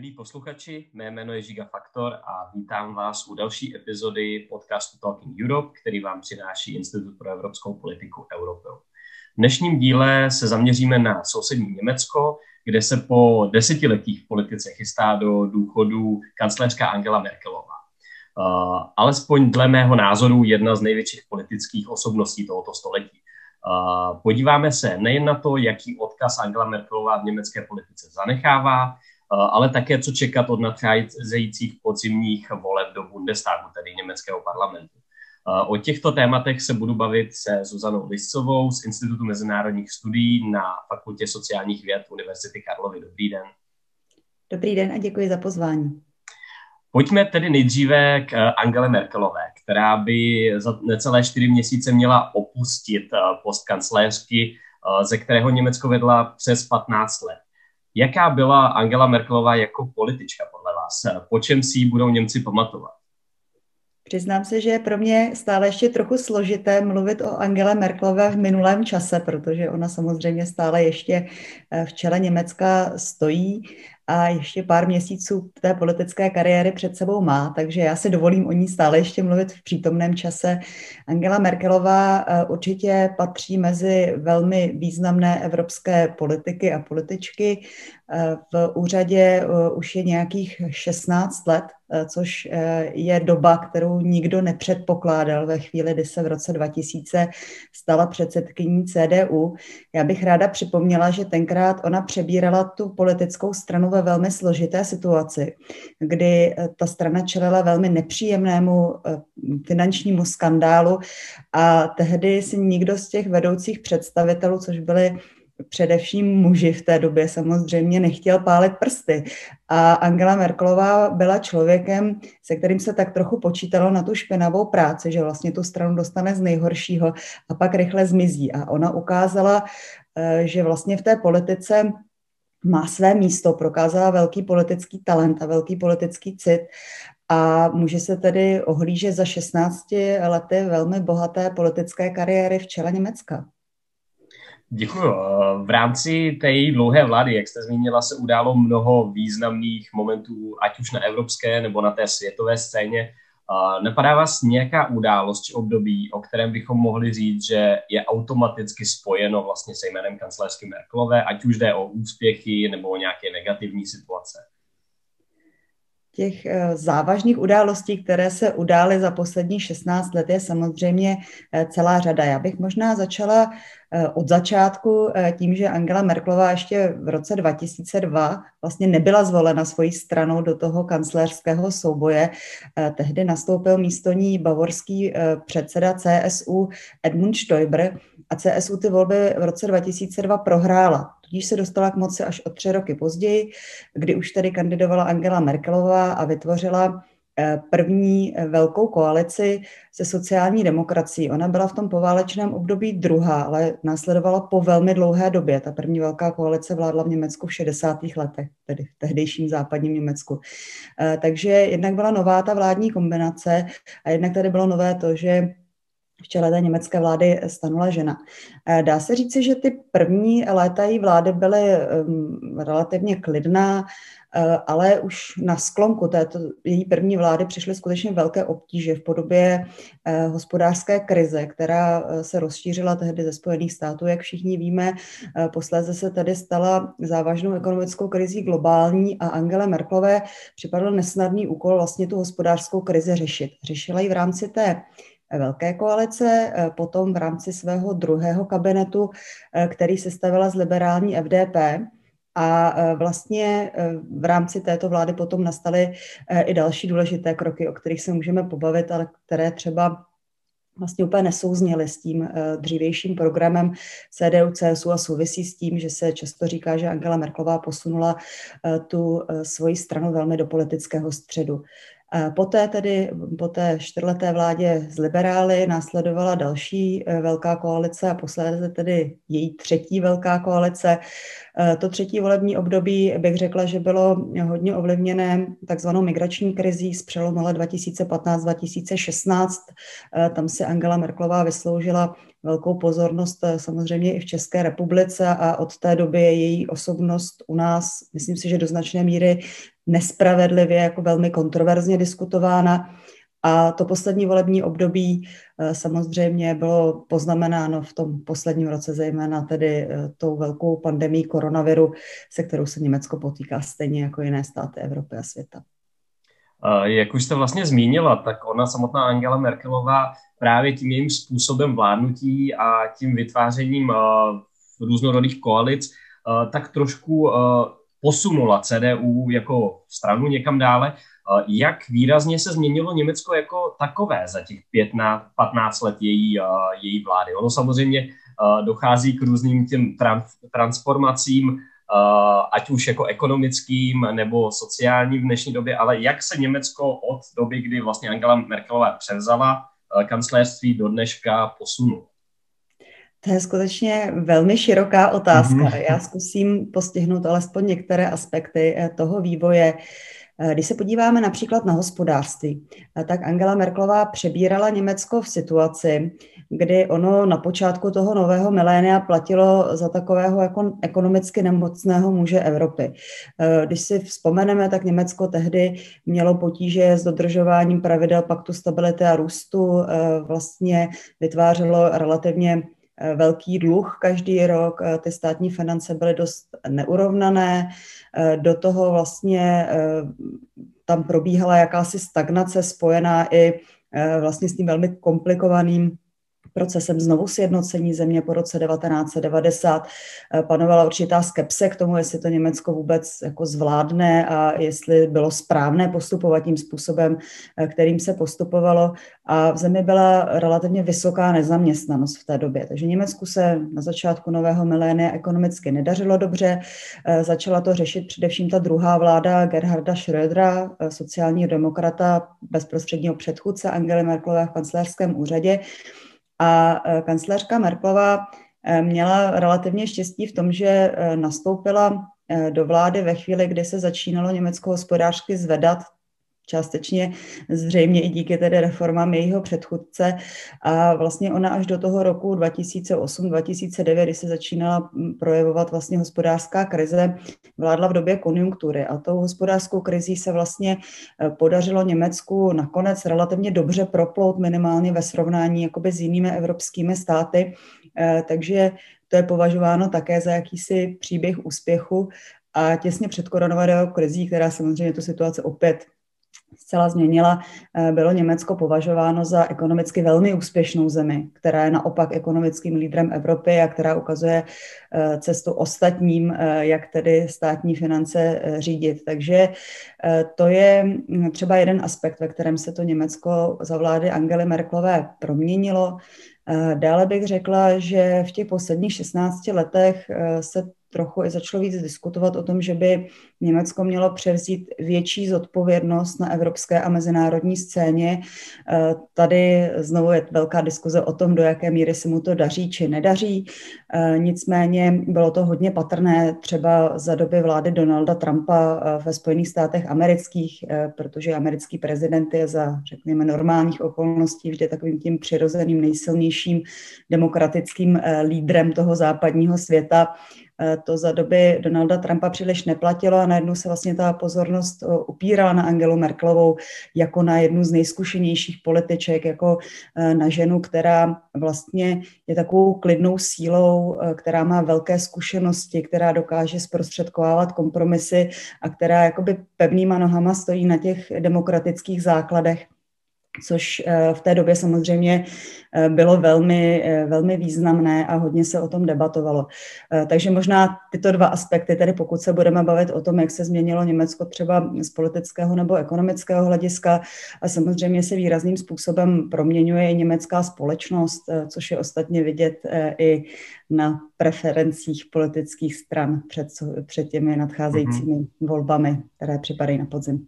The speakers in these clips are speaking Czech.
Milí posluchači, mé jméno je Žiga Faktor a vítám vás u další epizody podcastu Talking Europe, který vám přináší Institut pro evropskou politiku Europeu. V dnešním díle se zaměříme na sousední Německo, kde se po desetiletích v politice chystá do důchodu kancléřka Angela Merkelová. Uh, alespoň dle mého názoru jedna z největších politických osobností tohoto století. Uh, podíváme se nejen na to, jaký odkaz Angela Merkelová v německé politice zanechává, ale také co čekat od nadcházejících podzimních voleb do Bundestagu, tedy německého parlamentu. O těchto tématech se budu bavit se Zuzanou Liscovou z Institutu mezinárodních studií na Fakultě sociálních věd Univerzity Karlovy. Dobrý den. Dobrý den a děkuji za pozvání. Pojďme tedy nejdříve k Angele Merkelové, která by za necelé čtyři měsíce měla opustit post kancléřky, ze kterého Německo vedla přes 15 let. Jaká byla Angela Merkelová jako politička podle vás? Po čem si ji budou Němci pamatovat? Přiznám se, že je pro mě stále ještě trochu složité mluvit o Angele Merkelové v minulém čase, protože ona samozřejmě stále ještě eh, v čele Německa stojí a ještě pár měsíců té politické kariéry před sebou má, takže já si dovolím o ní stále ještě mluvit v přítomném čase. Angela Merkelová eh, určitě patří mezi velmi významné evropské politiky a političky. Eh, v úřadě eh, už je nějakých 16 let, což je doba, kterou nikdo nepředpokládal ve chvíli, kdy se v roce 2000 stala předsedkyní CDU. Já bych ráda připomněla, že tenkrát ona přebírala tu politickou stranu ve velmi složité situaci, kdy ta strana čelila velmi nepříjemnému finančnímu skandálu a tehdy si nikdo z těch vedoucích představitelů, což byly především muži v té době samozřejmě nechtěl pálit prsty. A Angela Merkelová byla člověkem, se kterým se tak trochu počítalo na tu špinavou práci, že vlastně tu stranu dostane z nejhoršího a pak rychle zmizí. A ona ukázala, eh, že vlastně v té politice má své místo, prokázala velký politický talent a velký politický cit a může se tedy ohlížet za 16 lety velmi bohaté politické kariéry v čele Německa. Děkuji. V rámci té dlouhé vlády, jak jste zmínila, se událo mnoho významných momentů, ať už na evropské nebo na té světové scéně. Napadá vás nějaká událost či období, o kterém bychom mohli říct, že je automaticky spojeno vlastně se jménem kancelářky Merkelové, ať už jde o úspěchy nebo o nějaké negativní situace? Těch eh, závažných událostí, které se udály za poslední 16 let, je samozřejmě eh, celá řada. Já bych možná začala Eh, od začátku tím, že Angela Merklová ještě v roce 2002 vlastně nebyla zvolena svojí stranou do toho kancléřského souboje. Eh, tehdy nastoupil místo ní bavorský předseda CSU Edmund Stoiber a CSU ty volby v roce 2002 prohrála. Tudíž se dostala k moci až o tři roky později, kdy už tedy kandidovala Angela Merkelová a vytvořila Eh, první eh, velkou koalici se sociální demokracií. Ona byla v tom poválečném období druhá, ale následovala po velmi dlouhé době. Ta první velká koalice vládla v Německu v 60. letech, tedy v tehdejším západním Německu. Eh, takže jednak byla nová ta vládní kombinace a jednak tady bylo nové to, že v čele té německé vlády stanula žena. Dá se říci, že ty první léta její vlády byly um, relativně klidná, Eh, ale už na sklonku této její první vlády přišly skutečně velké obtíže v podobě eh, hospodářské krize, která eh, se rozšířila tehdy ze Spojených států, jak všichni víme. Posléze se tedy stala závažnou ekonomickou krizí globální a Angele Merklové připadl nesnadný úkol vlastně tu hospodářskou krizi řešit. Řešila ji v rámci té velké koalice, potom v rámci svého druhého kabinetu, který se stavila z liberální FDP, a e, vlastně v rámci této vlády potom nastaly i další důležité kroky, o kterých se můžeme pobavit, ale které třeba vlastně úplně nesouzněly s tím dřívějším programem CDU, CSU a souvisí s tím, že se často říká, že Angela Merklová posunula tu svoji stranu velmi do politického středu. Poté tedy, po té čtyřleté vládě z liberály následovala další velká koalice a posledně tedy její třetí velká koalice Eh, to třetí volební období bych řekla, že bylo hodně ovlivněné takzvanou migrační krizí z přelomu let 2015-2016. Eh, tam si Angela Merklová vysloužila velkou pozornost eh, samozřejmě i v České republice a od té doby je její osobnost u nás, myslím si, že do značné míry nespravedlivě, jako velmi kontroverzně diskutována. A to poslední volební období eh, samozřejmě bylo poznamenáno v tom posledním roce, zejména tedy eh, tou velkou pandemí koronaviru, se kterou se Německo potýká stejně jako jiné státy Evropy a světa. Jak už jste vlastně zmínila, tak ona samotná Angela Merkelová právě tím jejím způsobem vládnutí a tím vytvářením různorodých koalic, tak trošku posunula CDU jako stranu někam dále. Jak výrazně se změnilo Německo jako takové za těch 15 let její, její vlády? Ono samozřejmě dochází k různým těm transformacím, ať už jako ekonomickým nebo sociálním v dnešní době, ale jak se Německo od doby, kdy vlastně Angela Merkelová převzala kancelářství do dneška posunulo? To je skutečně velmi široká otázka. Mm-hmm. Já zkusím postihnout alespoň některé aspekty eh, toho vývoje. Eh, když se podíváme například na hospodářství, eh, tak Angela Merklová přebírala Německo v situaci, kdy ono na počátku toho nového milénia platilo za takového jako ekonomicky nemocného muže Evropy. Když si vzpomeneme, tak Německo tehdy mělo potíže s dodržováním pravidel paktu stability a růstu, vlastně vytvářelo relativně velký dluh každý rok, eh, ty státní finance byly dost neurovnané, eh, do toho vlastně tam probíhala jakási stagnace spojená i vlastně s tím velmi komplikovaným procesem znovu sjednocení země po roce 1990 eh, panovala určitá skepse k tomu, jestli to Německo vůbec jako zvládne a jestli bylo správné postupovat tím způsobem, eh, kterým se postupovalo. A v zemi byla relativně vysoká nezaměstnanost v té době. Takže Německu se na začátku nového milénia ekonomicky nedařilo dobře. Eh, začala to řešit především ta druhá vláda Gerharda Schrödera, sociálního demokrata, bezprostředního předchůdce Angely Merkelové v kancelářském úřadě. A e, kancléřka Merklová e, měla relativně štěstí v tom, že e, nastoupila do vlády ve chvíli, kdy se začínalo Německo hospodářsky zvedat, částečně zřejmě i díky tedy reformám jejího předchůdce. A vlastně ona až do toho roku 2008-2009, kdy se začínala projevovat vlastně hospodářská krize, vládla v době konjunktury. A tou hospodářskou krizí se vlastně e, podařilo Německu nakonec relativně dobře proplout minimálně ve srovnání jakoby s jinými evropskými státy. E, takže to je považováno také za jakýsi příběh úspěchu. A těsně před koronavirovou krizí, která samozřejmě tu situaci opět zcela změnila, eh, bylo Německo považováno za ekonomicky velmi úspěšnou zemi, která je naopak ekonomickým lídrem Evropy a která ukazuje eh, cestu ostatním, eh, jak tedy státní finance řídit. Takže to je hm, třeba jeden aspekt, ve kterém se to Německo za vlády Angely Merklové proměnilo. Dále bych řekla, že v těch posledních 16 letech se trochu i začalo víc diskutovat o tom, že by Německo mělo převzít větší zodpovědnost na evropské a mezinárodní scéně. Eh, tady znovu je velká diskuze o tom, do jaké míry se mu to daří či nedaří. Eh, nicméně bylo to hodně patrné třeba za doby vlády Donalda Trumpa eh, ve Spojených státech amerických, protože americký prezident je za, řekněme, normálních okolností vždy takovým tím přirozeným nejsilnějším demokratickým lídrem toho západního světa. Eh, to za doby Donalda Trumpa příliš neplatilo a najednou se vlastně ta pozornost eh, upírala na Angelu Merkelovou jako na jednu z nejzkušenějších političek, jako eh, na ženu, která vlastně je takovou klidnou sílou, která má velké zkušenosti, která dokáže zprostředkovávat kompromisy a která jakoby pevnýma nohama stojí na těch demokratických základech což eh, v té době samozřejmě eh, bylo velmi, eh, velmi významné a hodně se o tom debatovalo. Takže možná tyto dva aspekty, tedy pokud se budeme bavit o tom, jak se změnilo Německo třeba z politického nebo ekonomického hlediska, a samozřejmě se výrazným způsobem proměňuje i německá společnost, což je ostatně vidět i na preferencích politických stran před, před těmi nadcházejícími mm-hmm. volbami, které připadají na podzim.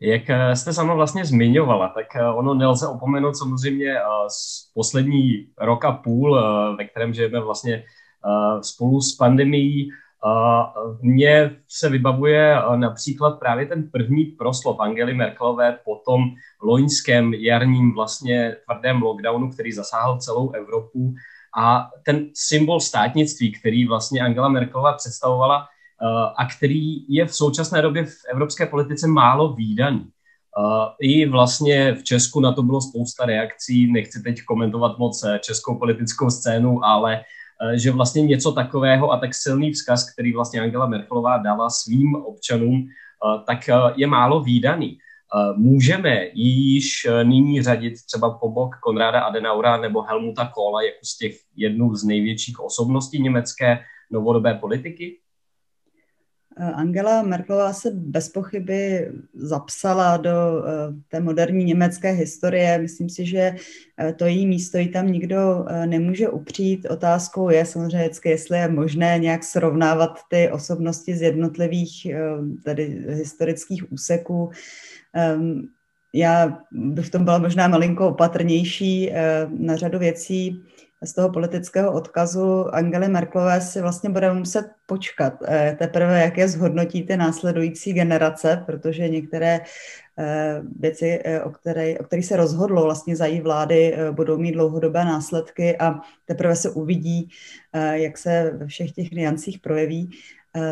Jak eh, jste sama vlastně zmiňovala, tak eh, ono nelze opomenout samozřejmě eh, z poslední roka půl, ve kterém žijeme vlastně spolu s pandemií. Mně se vybavuje například právě ten první proslov Angely Merkelové po tom loňském jarním vlastně tvrdém lockdownu, který zasáhl celou Evropu a ten symbol státnictví, který vlastně Angela Merkelová představovala, a který je v současné době v evropské politice málo výdaný. I vlastně v Česku na to bylo spousta reakcí, nechci teď komentovat moc českou politickou scénu, ale že vlastně něco takového a tak silný vzkaz, který vlastně Angela Merkelová dala svým občanům, tak je málo výdaný. Můžeme již nyní řadit třeba po bok Konráda Adenaura nebo Helmuta Kohla jako z těch jednu z největších osobností německé novodobé politiky? Angela Merkelová se bez pochyby zapsala do eh, té moderní německé historie. Myslím si, že eh, to její místo ji tam nikdo eh, nemůže upřít. Otázkou je samozřejmě jestli je možné nějak srovnávat ty osobnosti z jednotlivých tedy historických úseků. Ehm, já bych v tom byla možná malinko opatrnější na řadu věcí z toho politického odkazu Angely Merklové si vlastně budeme muset počkat eh, teprve, jak je zhodnotí ty následující generace, protože některé eh, věci, eh, o, které, o kterých se rozhodlo vlastně za její vlády, budou mít dlouhodobé následky a teprve se uvidí, jak se ve všech těch niancích projeví.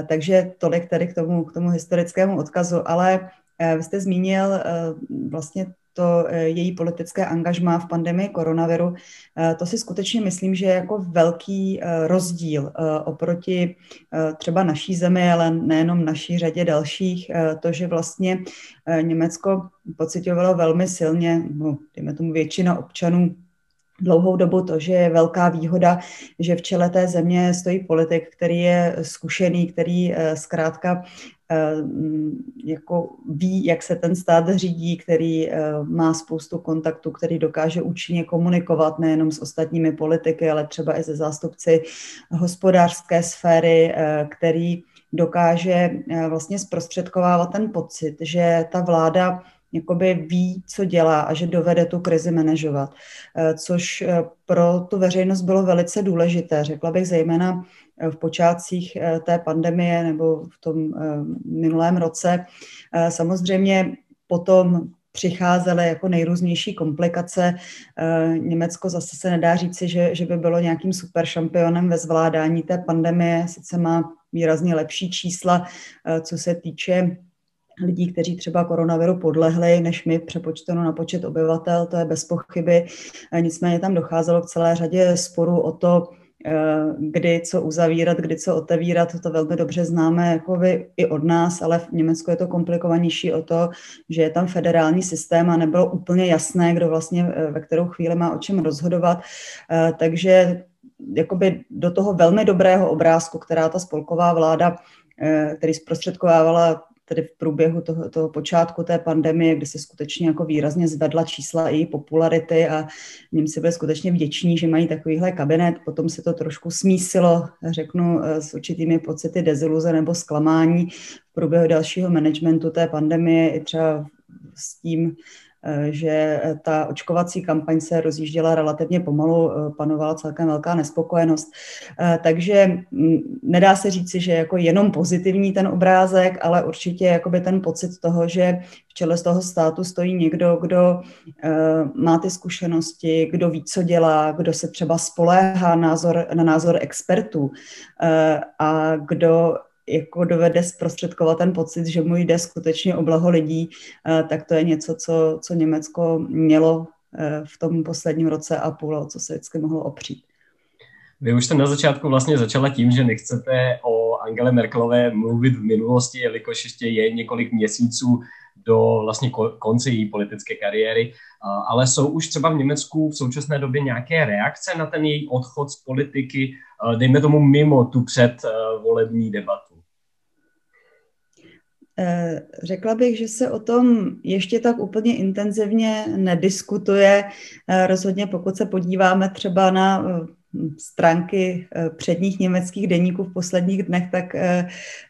Takže tolik tady k tomu, k tomu historickému odkazu, ale vy jste zmínil vlastně to eh, její politické angažmá v pandemii koronaviru, eh, to si skutečně myslím, že je jako velký eh, rozdíl oproti třeba naší zemi, ale nejenom naší řadě dalších, to, že vlastně Německo pocitovalo velmi silně, no, dejme tomu většina občanů dlouhou dobu to, že je velká výhoda, že v čele té země stojí politik, který je zkušený, který zkrátka jako ví, jak se ten stát řídí, který eh, má spoustu kontaktů, který dokáže účinně komunikovat nejenom s ostatními politiky, ale třeba i se zástupci hospodářské sféry, eh, který dokáže vlastně zprostředkovávat ten pocit, že ta vláda jakoby ví, co dělá a že dovede tu krizi manažovat, což pro tu veřejnost bylo velice důležité. Řekla bych zejména v počátcích eh, té pandemie nebo v tom eh, minulém roce. Eh, samozřejmě potom přicházely jako nejrůznější komplikace. Německo zase se nedá říci, že, že by bylo nějakým super šampionem ve zvládání té pandemie. Sice má výrazně lepší čísla, co se týče lidí, kteří třeba koronaviru podlehli, než my přepočteno na počet obyvatel, to je bez pochyby. Nicméně tam docházelo k celé řadě sporů o to, Eh, kdy co uzavírat, kdy co otevírat, to velmi dobře známe jako vy i od nás, ale v Německu je to komplikovanější o to, že je tam federální systém a nebylo úplně jasné, kdo vlastně eh, ve kterou chvíli má o čem rozhodovat. Eh, takže jakoby do toho velmi dobrého obrázku, která ta spolková vláda, který zprostředkovávala tedy v průběhu toho, toho počátku té pandemie, kdy se skutečně jako výrazně zvedla čísla i popularity a Němci byli skutečně vděční, že mají takovýhle kabinet. Potom se to trošku smísilo, řeknu, s určitými pocity deziluze nebo zklamání v průběhu dalšího managementu té pandemie i třeba s tím, Eh, že ta očkovací kampaň se rozjížděla relativně pomalu, eh, panovala celkem velká nespokojenost. Eh, takže mm, nedá se říci, že jako jenom pozitivní ten obrázek, ale určitě jakoby ten pocit toho, že v čele z toho státu stojí někdo, kdo má ty zkušenosti, kdo ví, co dělá, kdo se třeba spoléhá názor, na názor expertů a kdo jako dovede zprostředkovat ten pocit, že mu jde skutečně o blaho lidí, eh, tak to je něco, co, co Německo mělo eh, v tom posledním roce a půl, co se vždycky mohlo opřít. Vy už jste na začátku vlastně začala tím, že nechcete o Angele Merkelové mluvit v minulosti, jelikož ještě je několik měsíců do vlastně konce její politické kariéry, ale jsou už třeba v Německu v současné době nějaké reakce na ten její odchod z politiky, dejme tomu mimo tu předvolební debatu? Eh, řekla bych, že se o tom ještě tak úplně intenzivně nediskutuje. Eh, rozhodně pokud se podíváme třeba na eh, stránky předních německých deníků v posledních dnech, tak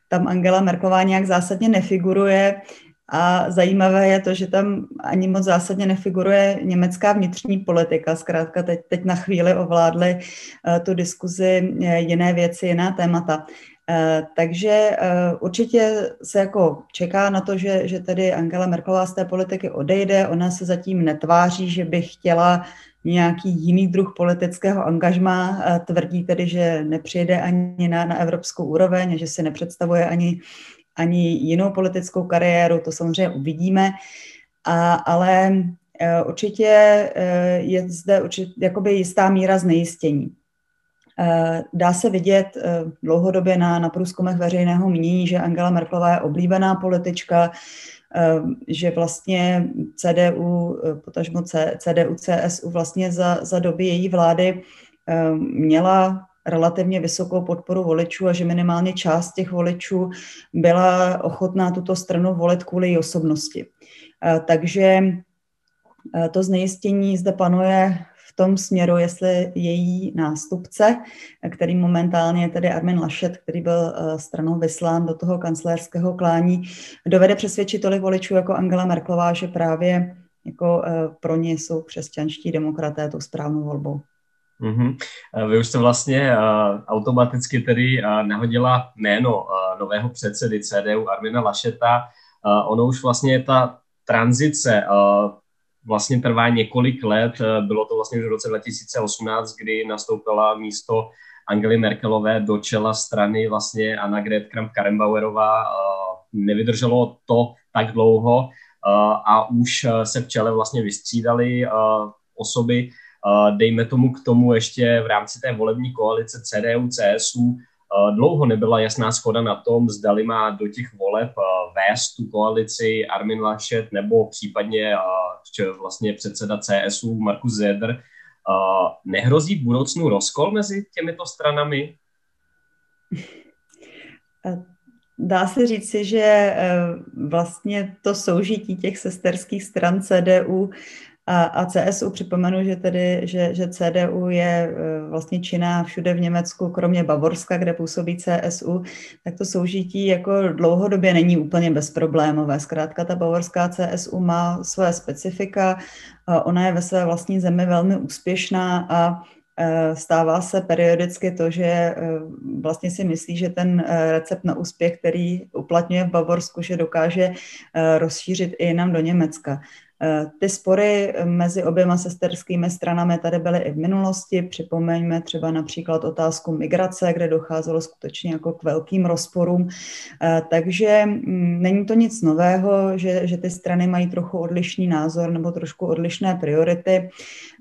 tam Angela Merkelová nějak zásadně nefiguruje. A zajímavé je to, že tam ani moc zásadně nefiguruje německá vnitřní politika. Zkrátka teď, teď na chvíli ovládly tu diskuzi jiné věci, jiná témata. Eh, takže eh, určitě se jako čeká na to, že, že tedy Angela Merkelová z té politiky odejde. Ona se zatím netváří, že by chtěla nějaký jiný druh politického angažma. Tvrdí tedy, že nepřijde ani na, na evropskou úroveň, že si nepředstavuje ani, ani jinou politickou kariéru, to samozřejmě uvidíme. A, ale určitě je zde určitě, jakoby jistá míra znejistění. E, dá se vidět dlouhodobě na, na průzkumech veřejného mínění, že Angela Merkelová je oblíbená politička, že vlastně CDU, potažmo CDU, CSU vlastně za, za doby její vlády měla relativně vysokou podporu voličů a že minimálně část těch voličů byla ochotná tuto stranu volit kvůli její osobnosti. Takže to znejistění zde panuje v tom směru, jestli její nástupce, který momentálně je tedy Armin Laschet, který byl eh, stranou vyslán do toho kancléřského klání, dovede přesvědčit tolik voličů jako Angela Merklová, že právě jako eh, pro ně jsou křesťanští demokraté tou správnou volbou. Mm-hmm. Vy už jste vlastně automaticky tedy uh, nahodila jméno nového předsedy CDU Armina Lašeta. Ono už vlastně ta tranzice vlastně trvá několik let. Eh, bylo to vlastně už v roce 2018, kdy nastoupila místo Angely Merkelové do čela strany vlastně Anna Gret Kramp-Karrenbauerová. Eh, nevydrželo to tak dlouho eh, a už se v čele vlastně vystřídali osoby, dejme tomu k tomu ještě v rámci té volební koalice CDU, CSU, Dlouho nebyla jasná schoda na tom, zdali má do těch voleb vést tu koalici Armin Laschet nebo případně vlastně předseda CSU Markus Zeder. Nehrozí v budoucnu rozkol mezi těmito stranami? Dá se říci, že vlastně to soužití těch sesterských stran CDU a, a CSU připomenu, že, tedy, že, že CDU je e, vlastně činná všude v Německu, kromě Bavorska, kde působí CSU, tak to soužití jako dlouhodobě není úplně bezproblémové. Zkrátka ta bavorská CSU má své specifika, ona je ve své vlastní zemi velmi úspěšná a e, stává se periodicky to, že e, vlastně si myslí, že ten recept na úspěch, který uplatňuje v Bavorsku, že dokáže rozšířit i jinam do Německa. Eh, ty spory mezi oběma sesterskými stranami tady byly i v minulosti. Připomeňme třeba například otázku migrace, kde docházelo skutečně jako k velkým rozporům. Eh, takže mm, není to nic nového, že, že ty strany mají trochu odlišný názor nebo trošku odlišné priority.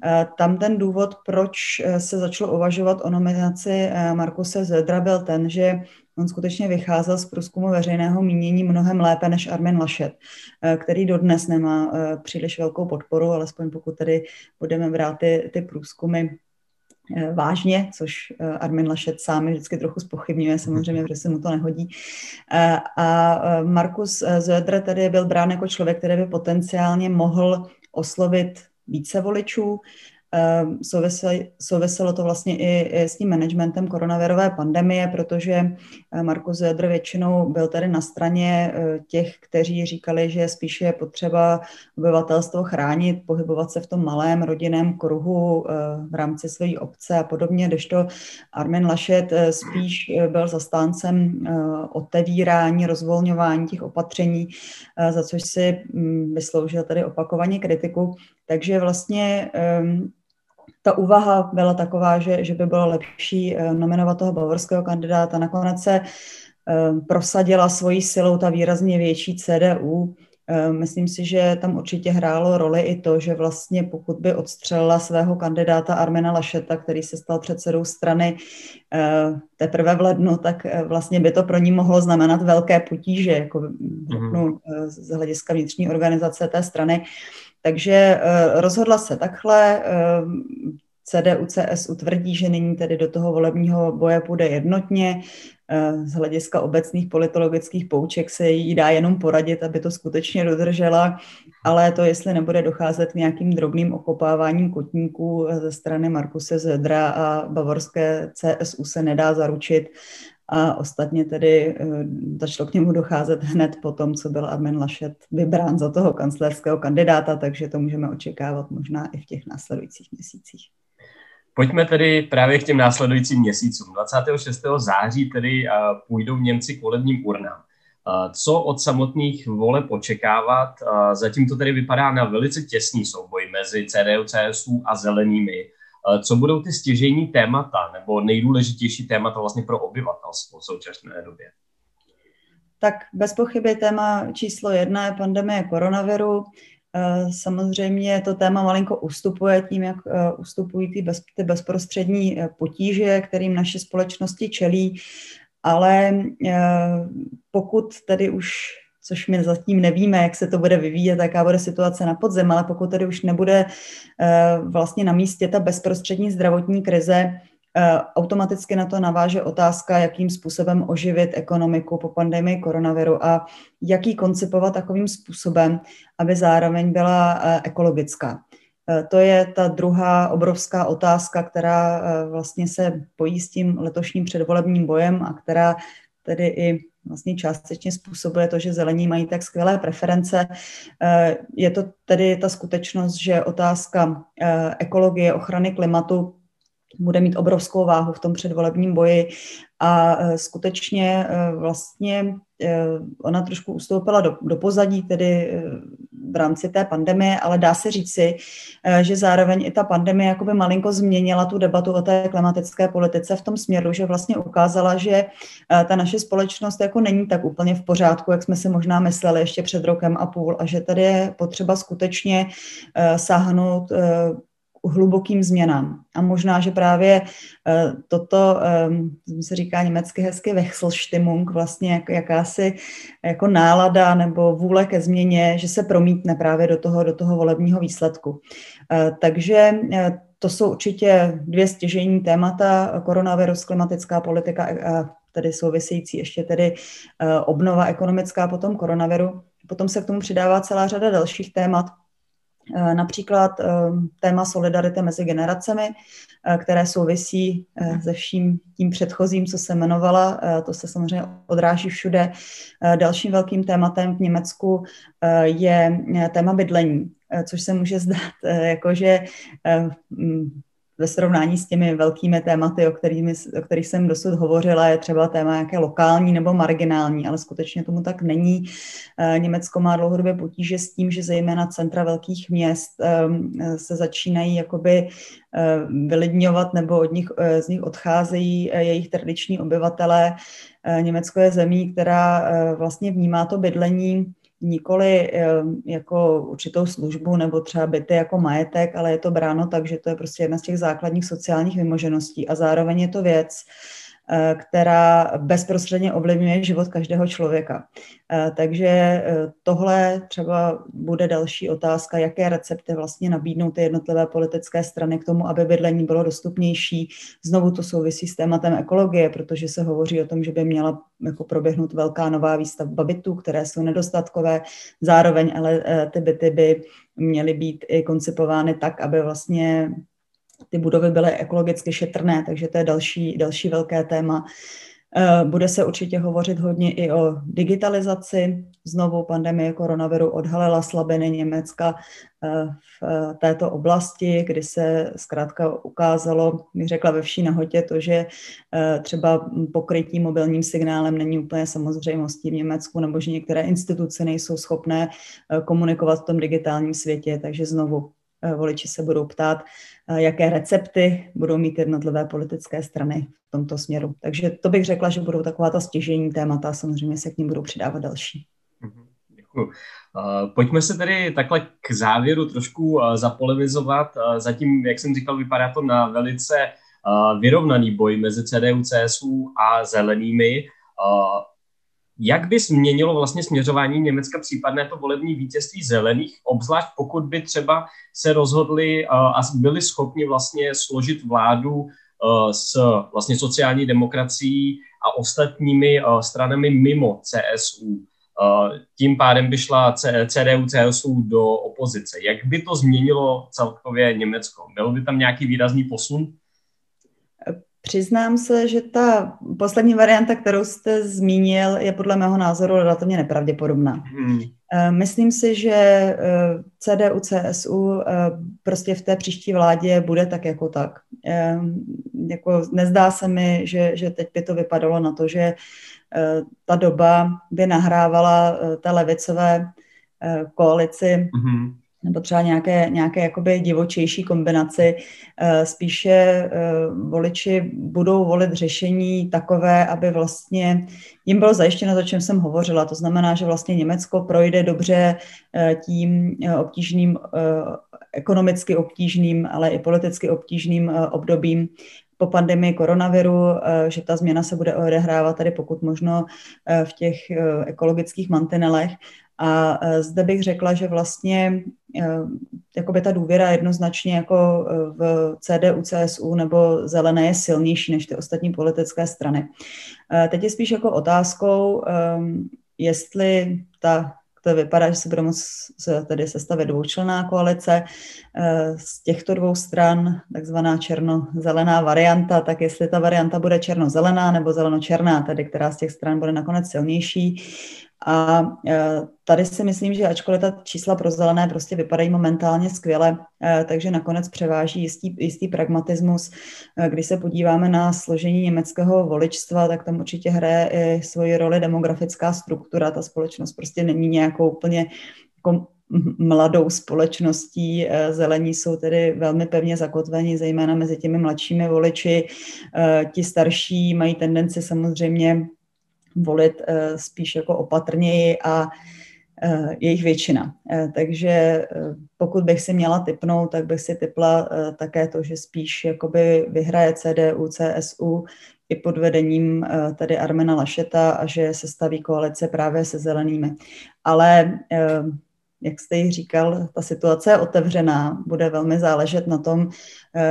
Eh, tam ten důvod, proč se začalo uvažovat o nominaci Markuse Zedra, byl ten, že On skutečně vycházel z průzkumu veřejného mínění mnohem lépe než Armin Laschet, eh, který dodnes nemá eh, příliš velkou podporu, alespoň pokud tedy budeme brát ty, ty průzkumy eh, vážně, což Armin Laschet sám vždycky trochu spochybňuje, samozřejmě, že se mu to nehodí. A Markus Zödr tedy byl brán jako člověk, který by potenciálně mohl oslovit více voličů, souviselo to vlastně i, i s tím managementem koronavirové pandemie, protože eh, Markus Zedr většinou byl tady na straně eh, těch, kteří říkali, že spíše je potřeba obyvatelstvo chránit, pohybovat se v tom malém rodinném kruhu eh, v rámci své obce a podobně, kdežto Armin Laschet spíš byl zastáncem otevírání, rozvolňování těch opatření, za což si mm, vysloužil tady opakovaně kritiku. Takže vlastně ehm, ta úvaha byla taková, že, že by bylo lepší eh, nominovat toho bavorského kandidáta. Nakonec se eh, prosadila svojí silou ta výrazně větší CDU. Eh, myslím si, že tam určitě hrálo roli i to, že vlastně pokud by odstřelila svého kandidáta Armena Lašeta, který se stal předsedou strany teprve v lednu, tak vlastně by to pro ní mohlo znamenat velké potíže, jako mhm. řeknu, z hlediska vnitřní organizace té strany. Takže eh, rozhodla se takhle. Eh, CDU, CSU tvrdí, že nyní tedy do toho volebního boje půjde jednotně. Eh, z hlediska obecných politologických pouček se jí dá jenom poradit, aby to skutečně dodržela, ale to, jestli nebude docházet k nějakým drobným okopáváním kotníků ze strany Markuse Zedra a bavorské CSU se nedá zaručit a ostatně tedy eh, začalo k němu docházet hned po tom, co byl Armin Laschet vybrán za toho kanclerského kandidáta, takže to můžeme očekávat možná i v těch následujících měsících. Pojďme tedy právě k těm následujícím měsícům. 26. září tedy eh, půjdou Němci k volebním urnám. Co od samotných voleb očekávat? Zatím to tedy vypadá na velice těsný souboj mezi CDU, CSU a zelenými. Co budou ty stěžejní témata nebo nejdůležitější témata vlastně pro obyvatelstvo v současné době? Tak bez pochyby téma číslo jedna je pandemie koronaviru. Samozřejmě to téma malinko ustupuje tím, jak ustupují ty, bez, ty bezprostřední potíže, kterým naše společnosti čelí ale eh, pokud tedy už což my zatím nevíme, jak se to bude vyvíjet, jaká bude situace na podzem, ale pokud tedy už nebude eh, vlastně na místě ta bezprostřední zdravotní krize, eh, automaticky na to naváže otázka, jakým způsobem oživit ekonomiku po pandemii koronaviru a jak ji koncipovat takovým způsobem, aby zároveň byla ekologická. Eh, to je ta druhá obrovská otázka, která vlastně se pojí s tím letošním předvolebním bojem a která tedy i vlastně částečně způsobuje to, že zelení mají tak skvělé preference. Eh, je to tedy ta skutečnost, že otázka ekologie, ochrany klimatu bude mít obrovskou váhu v tom předvolebním boji. A skutečně vlastně ona trošku ustoupila do, do pozadí, tedy v rámci té pandemie, ale dá se říci, že zároveň i ta pandemie jakoby malinko změnila tu debatu o té klimatické politice v tom směru, že vlastně ukázala, že ta naše společnost jako není tak úplně v pořádku, jak jsme si možná mysleli ještě před rokem a půl a že tady je potřeba skutečně sáhnout hlubokým změnám. A možná, že právě uh, toto, um, se říká německy hezky Wechselstimmung, vlastně jak, jakási jako nálada nebo vůle ke změně, že se promítne právě do toho, do toho volebního výsledku. Uh, takže to jsou určitě dvě stěžení témata, koronavirus, klimatická politika tedy související ještě tedy obnova ekonomická po tom koronaviru. Potom se k tomu přidává celá řada dalších témat, Eh, například eh, téma solidarity mezi generacemi, eh, které souvisí se vším tím předchozím, co se jmenovala. To se samozřejmě odráží všude. Dalším velkým tématem v Německu je téma bydlení, což se může zdát jakože ve srovnání s těmi velkými tématy, o, kterými, o kterých jsem dosud hovořila, je třeba téma jaké lokální nebo marginální, ale skutečně tomu tak není. Eh, Německo má dlouhodobě potíže s tím, že zejména centra velkých měst ehm, se začínají jakoby eh, vylidňovat nebo od nich, eh, z nich odcházejí jejich tradiční obyvatelé. Německo je zemí, která vlastně vnímá to bydlení nikoli jako určitou službu nebo třeba byty jako majetek, ale je to bráno tak, že to je prostě jedna z těch základních sociálních vymožeností a zároveň je to věc, Eh, která bezprostředně ovlivňuje život každého člověka. Eh, takže eh, tohle třeba bude další otázka, jaké recepty vlastně nabídnou ty jednotlivé politické strany k tomu, aby bydlení bylo dostupnější. Znovu to souvisí s tématem ekologie, protože se hovoří o tom, že by měla jako proběhnout velká nová výstavba bytů, které jsou nedostatkové. Zároveň ale ty byty by měly být i koncipovány tak, aby vlastně ty budovy byly ekologicky šetrné, takže to je další, další velké téma. Eh, bude se určitě hovořit hodně i o digitalizaci. Znovu pandemie koronaviru odhalila slabiny Německa eh, v této oblasti, kdy se zkrátka ukázalo, bych řekla ve vší nahotě, to, že eh, třeba pokrytí mobilním signálem není úplně samozřejmostí v Německu, nebo že některé instituce nejsou schopné komunikovat v tom digitálním světě. Takže znovu voliči se budou ptát, jaké recepty budou mít jednotlivé politické strany v tomto směru. Takže to bych řekla, že budou taková ta stěžení témata, samozřejmě se k ním budou přidávat další. Mhm, děkuji. Pojďme se tedy takhle k závěru trošku zapolemizovat. Zatím, jak jsem říkal, vypadá to na velice vyrovnaný boj mezi CDU, CSU a zelenými. Jak by změnilo vlastně směřování Německa případné to volební vítězství zelených, obzvlášť pokud by třeba se rozhodli a byli schopni vlastně složit vládu s vlastně sociální demokracií a ostatními stranami mimo CSU. Tím pádem by šla CDU, CSU do opozice. Jak by to změnilo celkově Německo? Byl by tam nějaký výrazný posun? Přiznám se, že ta poslední varianta, kterou jste zmínil, je podle mého názoru relativně nepravděpodobná. Hmm. Myslím si, že CDU, CSU prostě v té příští vládě bude tak jako tak. Jako nezdá se mi, že, že teď by to vypadalo na to, že ta doba by nahrávala té levicové koalici mm-hmm nebo třeba nějaké, nějaké jakoby divočejší kombinaci. Eh, spíše eh, voliči budou volit řešení takové, aby vlastně jim bylo zajištěno, o čem jsem hovořila. To znamená, že vlastně Německo projde dobře eh, tím obtížným, ekonomicky obtížným, ale i politicky obtížným obdobím po pandemii koronaviru, že ta změna se bude odehrávat tady pokud možno v těch ekologických mantinelech a e, zde bych řekla, že vlastně e, jakoby ta důvěra jednoznačně jako e, v CDU, CSU nebo zelené je silnější než ty ostatní politické strany. Teď je spíš jako otázkou, jestli ta to vypadá, že se bude moct tedy sestavit dvoučlenná koalice z těchto dvou stran, takzvaná černo-zelená varianta, tak jestli ta varianta bude černo-zelená nebo zeleno-černá, tedy která z těch stran bude nakonec silnější, a e, tady si myslím, že ačkoliv ta čísla pro zelené prostě vypadají momentálně skvěle, e, takže nakonec převáží jistý, jistý pragmatismus. E, když se podíváme na složení německého voličstva, tak tam určitě hraje i svoji roli demografická struktura. Ta společnost prostě není nějakou úplně jako mladou společností. Zelení jsou tedy velmi pevně zakotveni, zejména mezi těmi mladšími voliči. Ti starší mají tendenci samozřejmě volit eh, spíš jako opatrněji a eh, jejich většina. Eh, takže pokud bych si měla typnout, tak bych si typla také to, že spíš jakoby vyhraje CDU, CSU i pod vedením tady Armena Lašeta a že se staví koalice právě se zelenými. Ale jak jste ji říkal, ta situace je otevřená, bude velmi záležet na tom,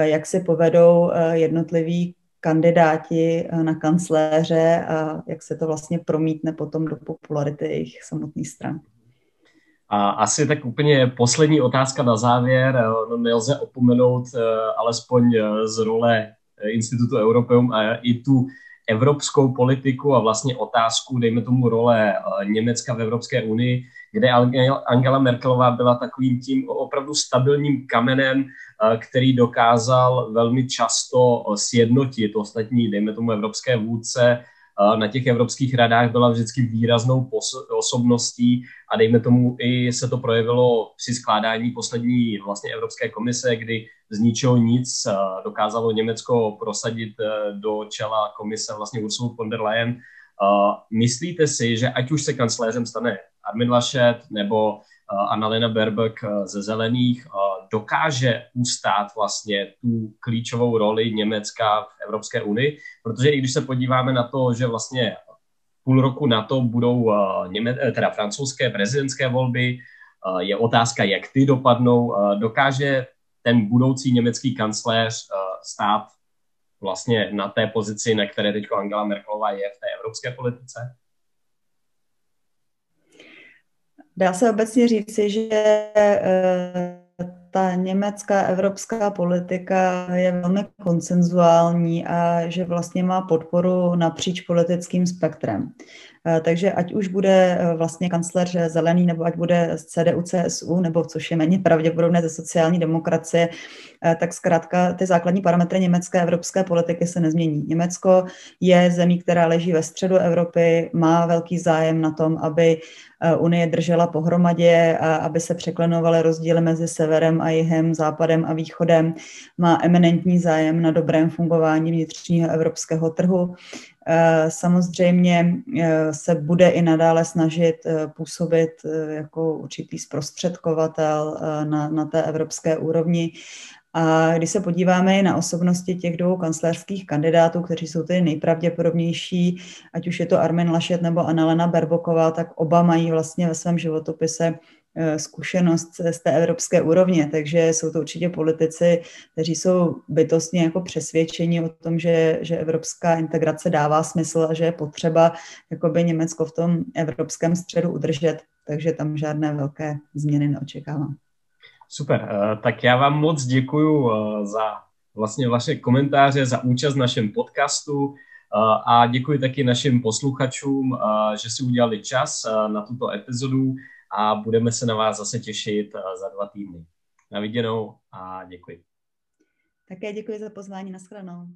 jak si povedou jednotliví kandidáti eh, na kancléře a jak se to vlastně promítne potom do popularity jejich samotných stran. A asi tak úplně poslední otázka na závěr. Eh, no, nelze opomenout eh, alespoň z role Institutu Europeum a i tu evropskou politiku a vlastně otázku, dejme tomu role Německa v Evropské unii, kde Angela Merkelová byla takovým tím opravdu stabilním kamenem, který dokázal velmi často sjednotit ostatní, dejme tomu, evropské vůdce. Na těch evropských radách byla vždycky výraznou osobností a dejme tomu i se to projevilo při skládání poslední vlastně Evropské komise, kdy z ničeho nic dokázalo Německo prosadit e, do čela komise vlastně Ursula von der Leyen. Myslíte si, že ať už se kancléřem stane Armin Laschet nebo Annalena Baerbock ze Zelených, dokáže ustát vlastně tu klíčovou roli Německa v Evropské unii, protože i když se podíváme na to, že vlastně půl roku na to budou něme, eh, teda francouzské prezidentské volby, je otázka, jak ty dopadnou, dokáže ten budoucí německý kancléř stát vlastně na té pozici, na které teď Angela Merkelová je v té evropské politice? Dá se obecně říci, že eh, ta německá evropská politika je velmi konsenzuální a že vlastně má podporu napříč politickým spektrem. Eh, takže ať už bude eh, vlastně kancléř zelený, nebo ať bude z CDU, CSU, nebo což je méně pravděpodobné ze sociální demokracie, eh, tak zkrátka ty základní parametry německé evropské politiky se nezmění. Německo je zemí, která leží ve středu Evropy, má velký zájem na tom, aby Unie držela pohromadě, a aby se překlenovaly rozdíly mezi severem a jihem, západem a východem, má eminentní zájem na dobrém fungování vnitřního evropského trhu. Eh, samozřejmě eh, se bude i nadále snažit eh, působit jako určitý zprostředkovatel na, na té evropské úrovni. A když se podíváme i na osobnosti těch dvou kancléřských kandidátů, kteří jsou tedy nejpravděpodobnější, ať už je to Armin Laschet nebo Annalena Berboková, tak oba mají vlastně ve svém životopise zkušenost z té evropské úrovně, takže jsou to určitě politici, kteří jsou bytostně jako přesvědčení o tom, že, že evropská integrace dává smysl a že je potřeba jakoby Německo v tom evropském středu udržet, takže tam žádné velké změny neočekávám. Super, eh, tak já vám moc děkuji eh, za vlastně vaše komentáře, za účast v našem podcastu a děkuji taky našim posluchačům, že si udělali čas na tuto epizodu a budeme se na vás zase těšit za dva týdny. Na viděnou a děkuji. Také děkuji za pozvání, nashledanou.